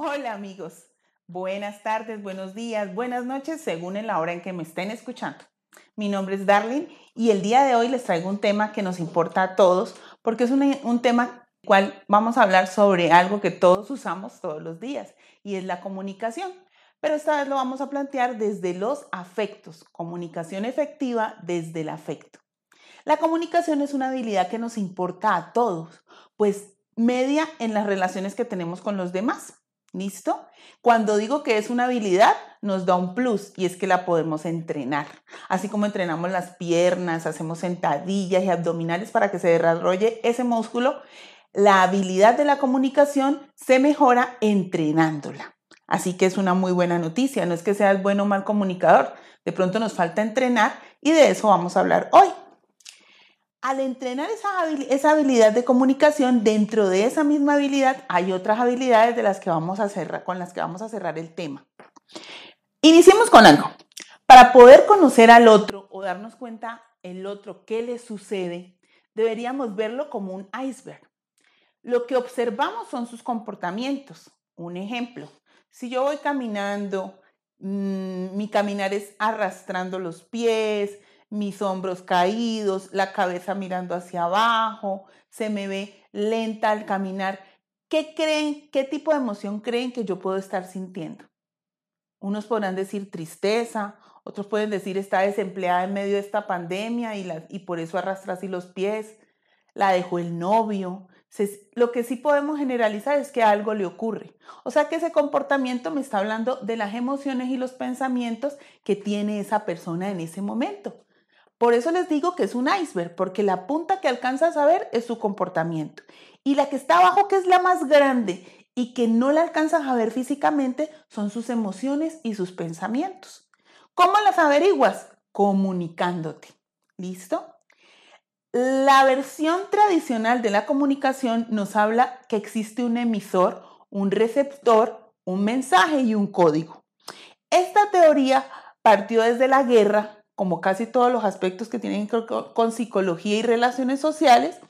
Hola amigos, buenas tardes, buenos días, buenas noches, según en la hora en que me estén escuchando. Mi nombre es Darlene y el día de hoy les traigo un tema que nos importa a todos porque es un, un tema cual vamos a hablar sobre algo que todos usamos todos los días y es la comunicación. Pero esta vez lo vamos a plantear desde los afectos, comunicación efectiva desde el afecto. La comunicación es una habilidad que nos importa a todos, pues media en las relaciones que tenemos con los demás. ¿Listo? Cuando digo que es una habilidad, nos da un plus y es que la podemos entrenar. Así como entrenamos las piernas, hacemos sentadillas y abdominales para que se desarrolle ese músculo, la habilidad de la comunicación se mejora entrenándola. Así que es una muy buena noticia. No es que seas bueno o mal comunicador. De pronto nos falta entrenar y de eso vamos a hablar hoy al entrenar esa, habilidad de comunicación, dentro de esa misma habilidad hay otras habilidades de las que vamos a cerrar, con las que vamos a cerrar el tema. Iniciemos con algo. Para poder conocer al otro o darnos cuenta el otro qué le sucede, deberíamos verlo como un iceberg. Lo que observamos son sus comportamientos. Un ejemplo, si yo voy caminando, mm, mi caminar es arrastrando los pies, mis hombros caídos, la cabeza mirando hacia abajo, se me ve lenta al caminar. ¿Qué creen, qué tipo de emoción creen que yo puedo estar sintiendo? Unos podrán decir tristeza, otros pueden decir está desempleada en medio de esta pandemia y, y por eso arrastra así los pies, la dejó el novio. lo que sí podemos generalizar es que algo le ocurre. O sea que ese comportamiento me está hablando de las emociones y los pensamientos que tiene esa persona en ese momento. Por eso les digo que es un iceberg, porque la punta que alcanzas a ver es su comportamiento. Y la que está abajo, que es la más grande y que no la alcanzas a ver físicamente, son sus emociones y sus pensamientos. ¿Cómo las averiguas? Comunicándote. ¿Listo? La versión tradicional de la comunicación nos habla que existe un emisor, un receptor, un mensaje y un código. Esta teoría partió desde la guerra como casi todos los aspectos que tienen con psicología y relaciones sociales,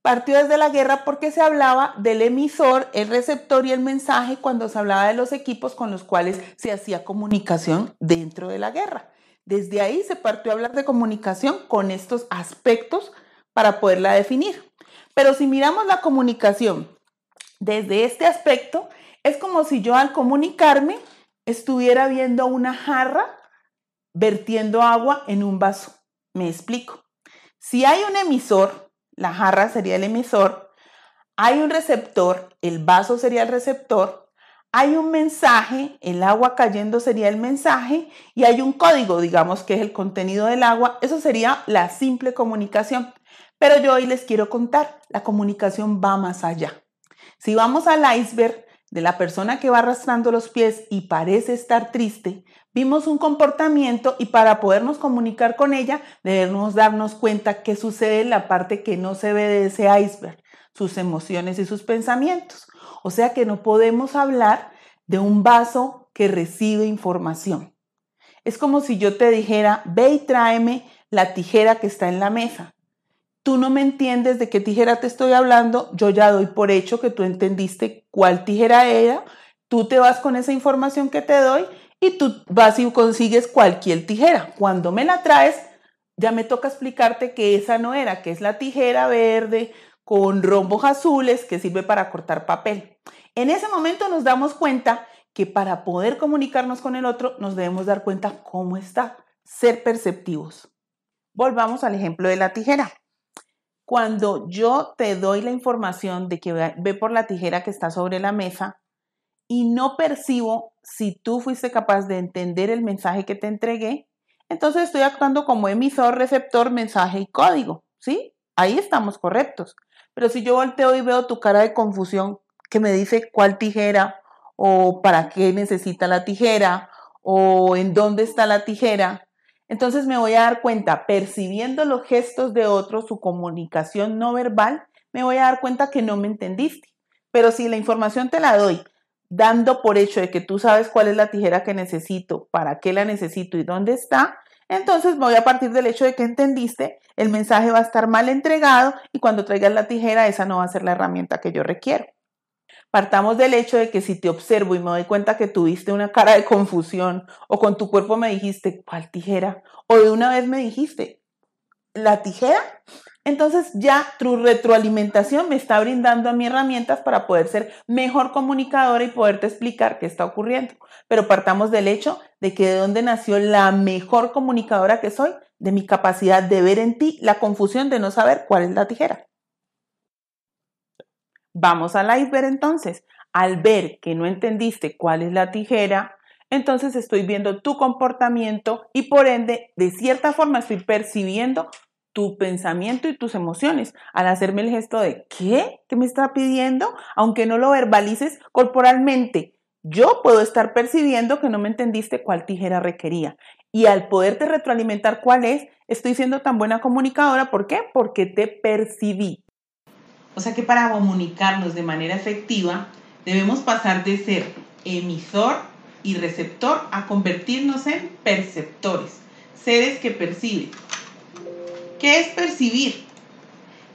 partió desde la guerra porque se hablaba del emisor, el receptor y el mensaje cuando se hablaba de los equipos con los cuales se hacía comunicación dentro de la guerra. Desde ahí se partió a hablar de comunicación con estos aspectos para poderla definir. Pero si miramos la comunicación desde este aspecto, es como si yo al comunicarme estuviera viendo una jarra vertiendo agua en un vaso. Me explico. Si hay un emisor, la jarra sería el emisor, hay un receptor, el vaso sería el receptor, hay un mensaje, el agua cayendo sería el mensaje y hay un código, digamos que es el contenido del agua, eso sería la simple comunicación. Pero yo hoy les quiero contar, la comunicación va más allá. Si vamos al iceberg de la persona que va arrastrando los pies y parece estar triste, vimos un comportamiento y para podernos comunicar con ella debemos darnos cuenta qué sucede en la parte que no se ve de ese iceberg, sus emociones y sus pensamientos. O sea que no podemos hablar de un vaso que recibe información. Es como si yo te dijera, ve y tráeme la tijera que está en la mesa. Tú no me entiendes de qué tijera te estoy hablando, yo ya doy por hecho que tú entendiste cuál tijera era, tú te vas con esa información que te doy y tú vas y consigues cualquier tijera. Cuando me la traes, ya me toca explicarte que esa no era, que es la tijera verde con rombos azules que sirve para cortar papel. En ese momento nos damos cuenta que para poder comunicarnos con el otro nos debemos dar cuenta cómo está, ser perceptivos. Volvamos al ejemplo de la tijera. Cuando yo te doy la información de que ve por la tijera que está sobre la mesa, y no percibo si tú fuiste capaz de entender el mensaje que te entregué, entonces estoy actuando como emisor, receptor, mensaje y código, ¿sí? Ahí estamos correctos. Pero si yo volteo y veo tu cara de confusión que me dice cuál tijera o para qué necesita la tijera o en dónde está la tijera, entonces me voy a dar cuenta, percibiendo los gestos de otros, su comunicación no verbal, me voy a dar cuenta que no me entendiste. Pero si la información te la doy dando por hecho de que tú sabes cuál es la tijera que necesito, para qué la necesito y dónde está, entonces voy a partir del hecho de que entendiste, el mensaje va a estar mal entregado y cuando traigas la tijera, esa no va a ser la herramienta que yo requiero. Partamos del hecho de que si te observo y me doy cuenta que tuviste una cara de confusión o con tu cuerpo me dijiste, ¿cuál tijera? O de una vez me dijiste, ¿la tijera? Entonces ya tu retroalimentación me está brindando a mí herramientas para poder ser mejor comunicadora y poderte explicar qué está ocurriendo. Pero partamos del hecho de que de dónde nació la mejor comunicadora que soy, de mi capacidad de ver en ti la confusión de no saber cuál es la tijera. Vamos al iceberg entonces. Al ver que no entendiste cuál es la tijera, entonces estoy viendo tu comportamiento y por ende, de cierta forma, estoy percibiendo tu pensamiento y tus emociones al hacerme el gesto de ¿qué? ¿Qué me está pidiendo? Aunque no lo verbalices corporalmente, yo puedo estar percibiendo que no me entendiste cuál tijera requería. Y al poderte retroalimentar cuál es, estoy siendo tan buena comunicadora. ¿Por qué? Porque te percibí. O sea que para comunicarnos de manera efectiva, debemos pasar de ser emisor y receptor a convertirnos en perceptores, seres que perciben. ¿Qué es percibir?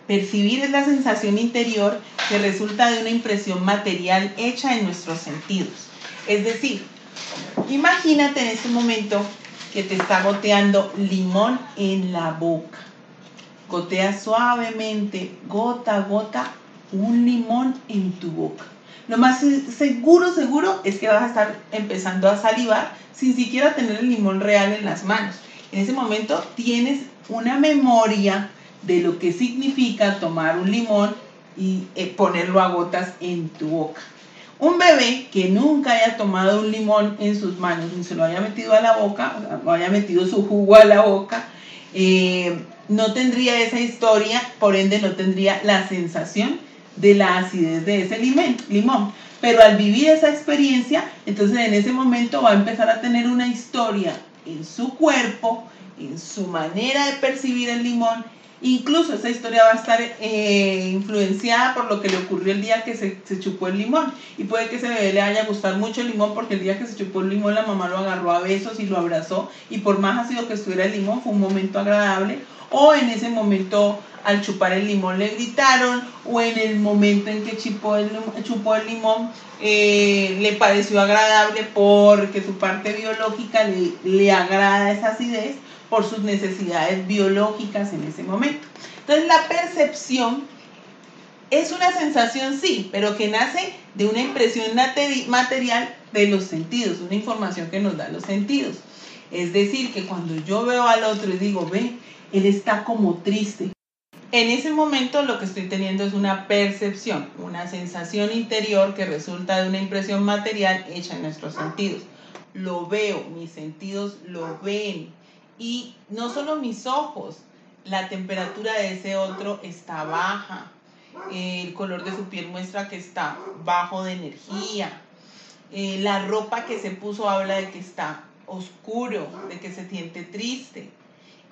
Percibir es la sensación interior que resulta de una impresión material hecha en nuestros sentidos. Es decir, imagínate en este momento que te está goteando limón en la boca. Gotea suavemente, gota a gota, un limón en tu boca. Lo más seguro, seguro es que vas a estar empezando a salivar sin siquiera tener el limón real en las manos. En ese momento tienes una memoria de lo que significa tomar un limón y eh, ponerlo a gotas en tu boca. Un bebé que nunca haya tomado un limón en sus manos, ni se lo haya metido a la boca, o haya metido su jugo a la boca, eh, no tendría esa historia, por ende no tendría la sensación de la acidez de ese limón. Pero al vivir esa experiencia, entonces en ese momento va a empezar a tener una historia en su cuerpo, en su manera de percibir el limón. Incluso esa historia va a estar eh, influenciada por lo que le ocurrió el día que se, chupó el limón. Y puede que ese bebé le haya gustado mucho el limón porque el día que se chupó el limón la mamá lo agarró a besos y lo abrazó. Y por más ácido que estuviera el limón, fue un momento agradable. O en ese momento al chupar el limón le gritaron. O en el momento en que chupó el, chupó el limón eh, le pareció agradable porque su parte biológica le, le agrada esa acidez por sus necesidades biológicas en ese momento. Entonces la percepción es una sensación, sí, pero que nace de una impresión material de los sentidos, una información que nos da los sentidos. Es decir, que cuando yo veo al otro y digo, ve, él está como triste. En ese momento lo que estoy teniendo es una percepción, una sensación interior que resulta de una impresión material hecha en nuestros sentidos. Lo veo, mis sentidos lo ven, y no solo mis ojos, la temperatura de ese otro está baja, el color de su piel muestra que está bajo de energía, eh, la ropa que se puso habla de que está oscuro, de que se siente triste.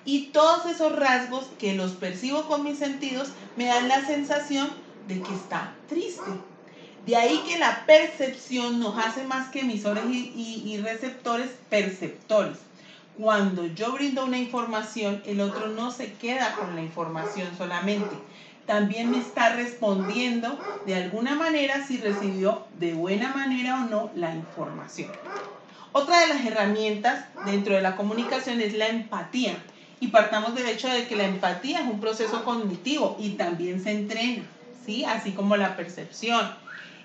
Y todos esos rasgos que los percibo con mis sentidos me dan la sensación de que está triste. De ahí que la percepción nos hace más que emisores y receptores, perceptores cuando yo brindo una información, el otro no se queda con la información solamente. También me está respondiendo de alguna manera si recibió de buena manera o no la información. Otra de las herramientas dentro de la comunicación es la empatía. Y partamos del hecho de que la empatía es un proceso cognitivo y también se entrena, ¿sí? Así como la percepción.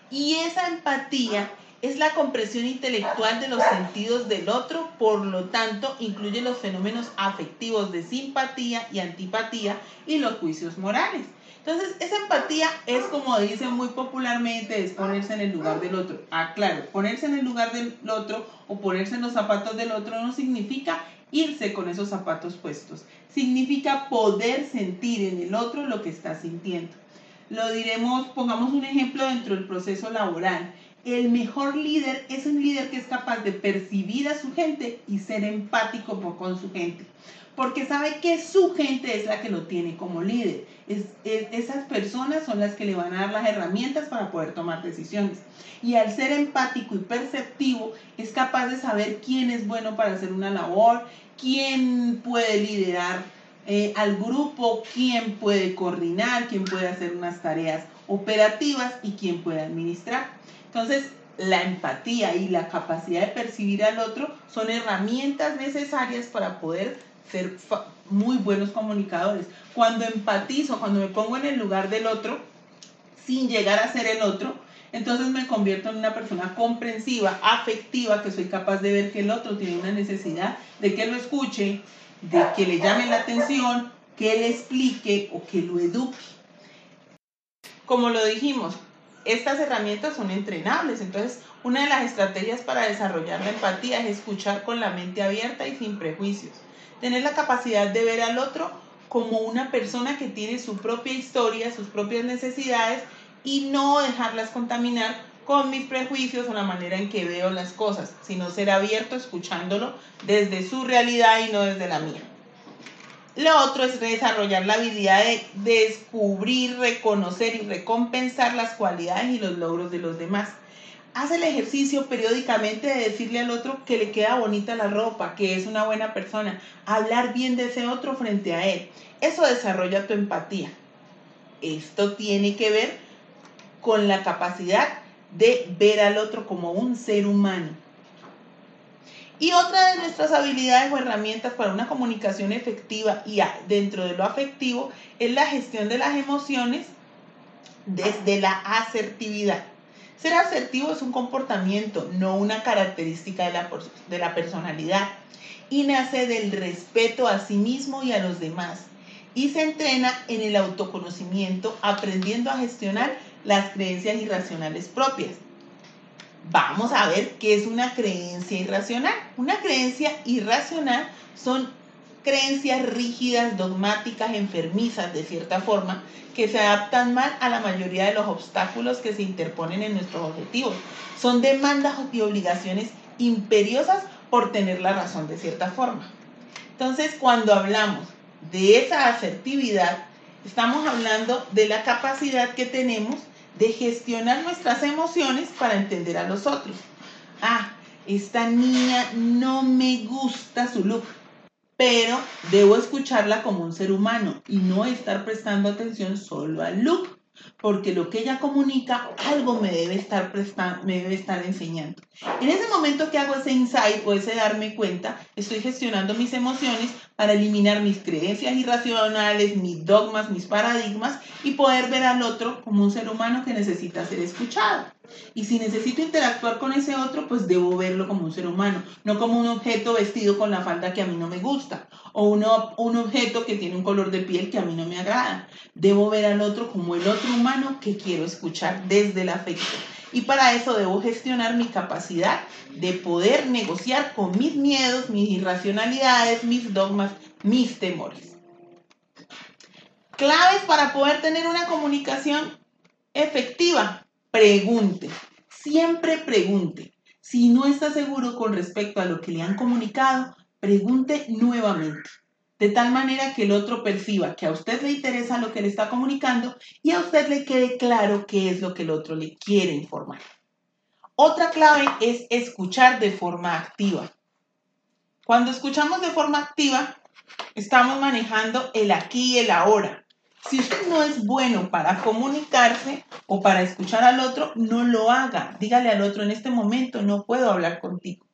Y esa empatía es la compresión intelectual de los sentidos del otro, por lo tanto incluye los fenómenos afectivos de simpatía y antipatía y los juicios morales. Entonces, esa empatía es como dicen muy popularmente, es ponerse en el lugar del otro. Ah, claro, ponerse en el lugar del otro o ponerse en los zapatos del otro no significa irse con esos zapatos puestos. Significa poder sentir en el otro lo que está sintiendo. Lo diremos, pongamos un ejemplo dentro del proceso laboral el mejor líder es un líder que es capaz de percibir a su gente y ser empático con su gente. Porque sabe que su gente es la que lo tiene como líder. esas personas son las que le van a dar las herramientas para poder tomar decisiones. Y al ser empático y perceptivo, es capaz de saber quién es bueno para hacer una labor, quién puede liderar eh, al grupo, quién puede coordinar, quién puede hacer unas tareas operativas y quién puede administrar. Entonces, la empatía y la capacidad de percibir al otro son herramientas necesarias para poder ser muy buenos comunicadores. Cuando empatizo, cuando me pongo en el lugar del otro, sin llegar a ser el otro, entonces me convierto en una persona comprensiva, afectiva, que soy capaz de ver que el otro tiene una necesidad de que lo escuche, de que le llame la atención, que le explique o que lo eduque. Como lo dijimos, estas herramientas son entrenables, entonces una de las estrategias para desarrollar la empatía es escuchar con la mente abierta y sin prejuicios. Tener la capacidad de ver al otro como una persona que tiene su propia historia, sus propias necesidades y no dejarlas contaminar con mis prejuicios o la manera en que veo las cosas, sino ser abierto escuchándolo desde su realidad y no desde la mía. Lo otro es desarrollar la habilidad de descubrir, reconocer y recompensar las cualidades y los logros de los demás. Haz el ejercicio periódicamente de decirle al otro que le queda bonita la ropa, que es una buena persona, hablar bien de ese otro frente a él. Eso desarrolla tu empatía. Esto tiene que ver con la capacidad de ver al otro como un ser humano. Y otra de nuestras habilidades o herramientas para una comunicación efectiva y dentro de lo afectivo es la gestión de las emociones desde la asertividad. Ser asertivo es un comportamiento, no una característica de la, de la personalidad. Y nace del respeto a sí mismo y a los demás. Y se entrena en el autoconocimiento, aprendiendo a gestionar las creencias irracionales propias. Vamos a ver qué es una creencia irracional. Una creencia irracional son creencias rígidas, dogmáticas, enfermizas de cierta forma, que se adaptan mal a la mayoría de los obstáculos que se interponen en nuestros objetivos. Son demandas y obligaciones imperiosas por tener la razón de cierta forma. Entonces, cuando hablamos de esa asertividad, estamos hablando de la capacidad que tenemos de gestionar nuestras emociones para entender a los otros. Ah, esta niña no me gusta su look, pero debo escucharla como un ser humano y no estar prestando atención solo al look porque lo que ella comunica algo me debe estar me debe estar enseñando. En ese momento que hago ese insight o ese darme cuenta, estoy gestionando mis emociones para eliminar mis creencias irracionales, mis dogmas, mis paradigmas y poder ver al otro como un ser humano que necesita ser escuchado. Y si necesito interactuar con ese otro, pues debo verlo como un ser humano, no como un objeto vestido con la falda que a mí no me gusta o uno, un objeto que tiene un color de piel que a mí no me agrada. Debo ver al otro como el otro humano que quiero escuchar desde el afecto. Y para eso debo gestionar mi capacidad de poder negociar con mis miedos, mis irracionalidades, mis dogmas, mis temores. Claves para poder tener una comunicación efectiva pregunte, siempre pregunte. Si no está seguro con respecto a lo que le han comunicado, pregunte nuevamente. De tal manera que el otro perciba que a usted le interesa lo que le está comunicando y a usted le quede claro qué es lo que el otro le quiere informar. Otra clave es escuchar de forma activa. Cuando escuchamos de forma activa, estamos manejando el aquí y el ahora. Si usted no es bueno para comunicarse o para escuchar al otro, no lo haga. Dígale al otro en este momento, no puedo hablar contigo.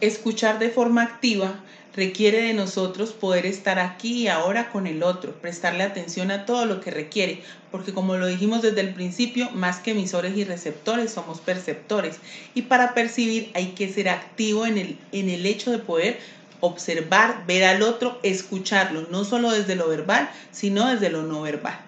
Escuchar de forma activa requiere de nosotros poder estar aquí y ahora con el otro, prestarle atención a todo lo que requiere, porque como lo dijimos desde el principio, más que emisores y receptores, somos perceptores. Y para percibir hay que ser activo en el, en el hecho de poder observar, ver al otro, escucharlo, no solo desde lo verbal, sino desde lo no verbal.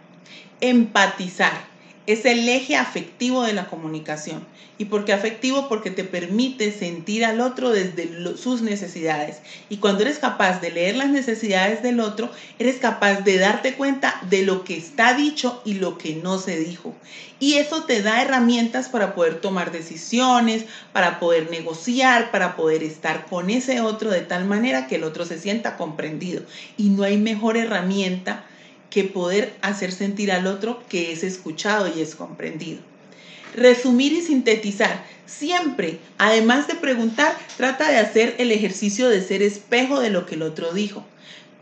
Empatizar es el eje afectivo de la comunicación. ¿Y por qué afectivo? Porque te permite sentir al otro desde sus necesidades. Y cuando eres capaz de leer las necesidades del otro, eres capaz de darte cuenta de lo que está dicho y lo que no se dijo. Y eso te da herramientas para poder tomar decisiones, para poder negociar, para poder estar con ese otro de tal manera que el otro se sienta comprendido. Y no hay mejor herramienta que poder hacer sentir al otro que es escuchado y es comprendido. Resumir y sintetizar. Siempre, además de preguntar, trata de hacer el ejercicio de ser espejo de lo que el otro dijo.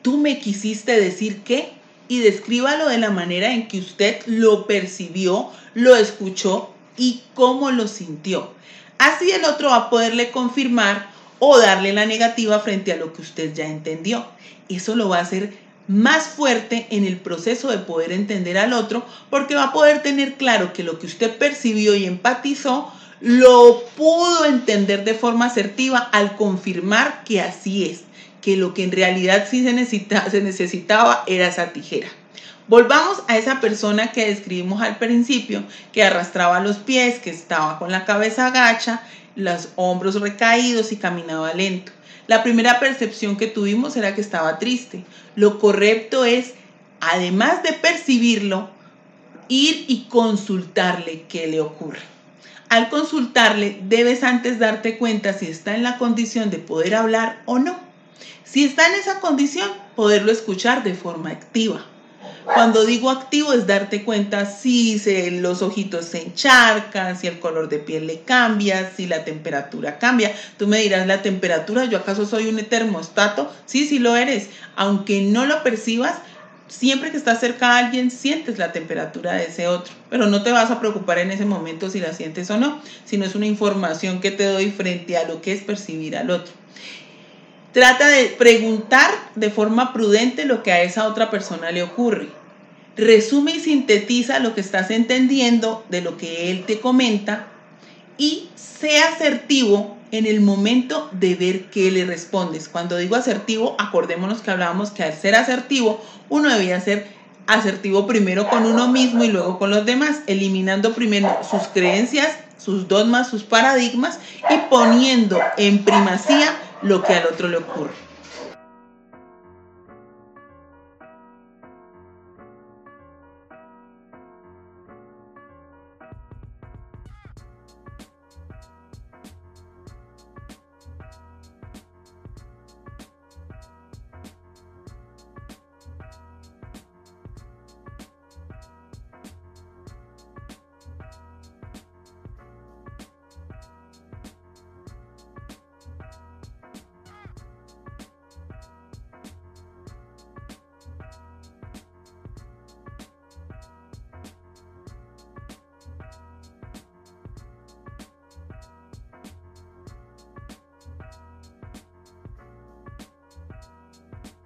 Tú me quisiste decir qué y descríbalo de la manera en que usted lo percibió, lo escuchó y cómo lo sintió. Así el otro va a poderle confirmar o darle la negativa frente a lo que usted ya entendió. Eso lo va a hacer más fuerte en el proceso de poder entender al otro porque va a poder tener claro que lo que usted percibió y empatizó lo pudo entender de forma asertiva al confirmar que así es, que lo que en realidad sí se, necesitaba era esa tijera. Volvamos a esa persona que describimos al principio, que arrastraba los pies, que estaba con la cabeza agacha, los hombros recaídos y caminaba lento. La primera percepción que tuvimos era que estaba triste. Lo correcto es, además de percibirlo, ir y consultarle qué le ocurre. Al consultarle, debes antes darte cuenta si está en la condición de poder hablar o no. Si está en esa condición, poderlo escuchar de forma activa. Cuando digo activo es darte cuenta si los ojitos se encharcan, si el color de piel le cambia, si la temperatura cambia. Tú me dirás, ¿la temperatura? ¿Yo acaso soy un termostato? Sí, sí lo eres. Aunque no lo percibas, siempre que estás cerca a alguien sientes la temperatura de ese otro, pero no te vas a preocupar en ese momento si la sientes o no, sino es una información que te doy frente a lo que es percibir al otro. Trata de preguntar de forma prudente lo que a esa otra persona le ocurre. Resume y sintetiza lo que estás entendiendo de lo que él te comenta y sea asertivo en el momento de ver qué le respondes. Cuando digo asertivo, acordémonos que hablábamos que al ser asertivo, uno debía ser asertivo primero con uno mismo y luego con los demás, eliminando primero sus creencias, sus dogmas, sus paradigmas y poniendo en primacía lo que al otro le ocurre.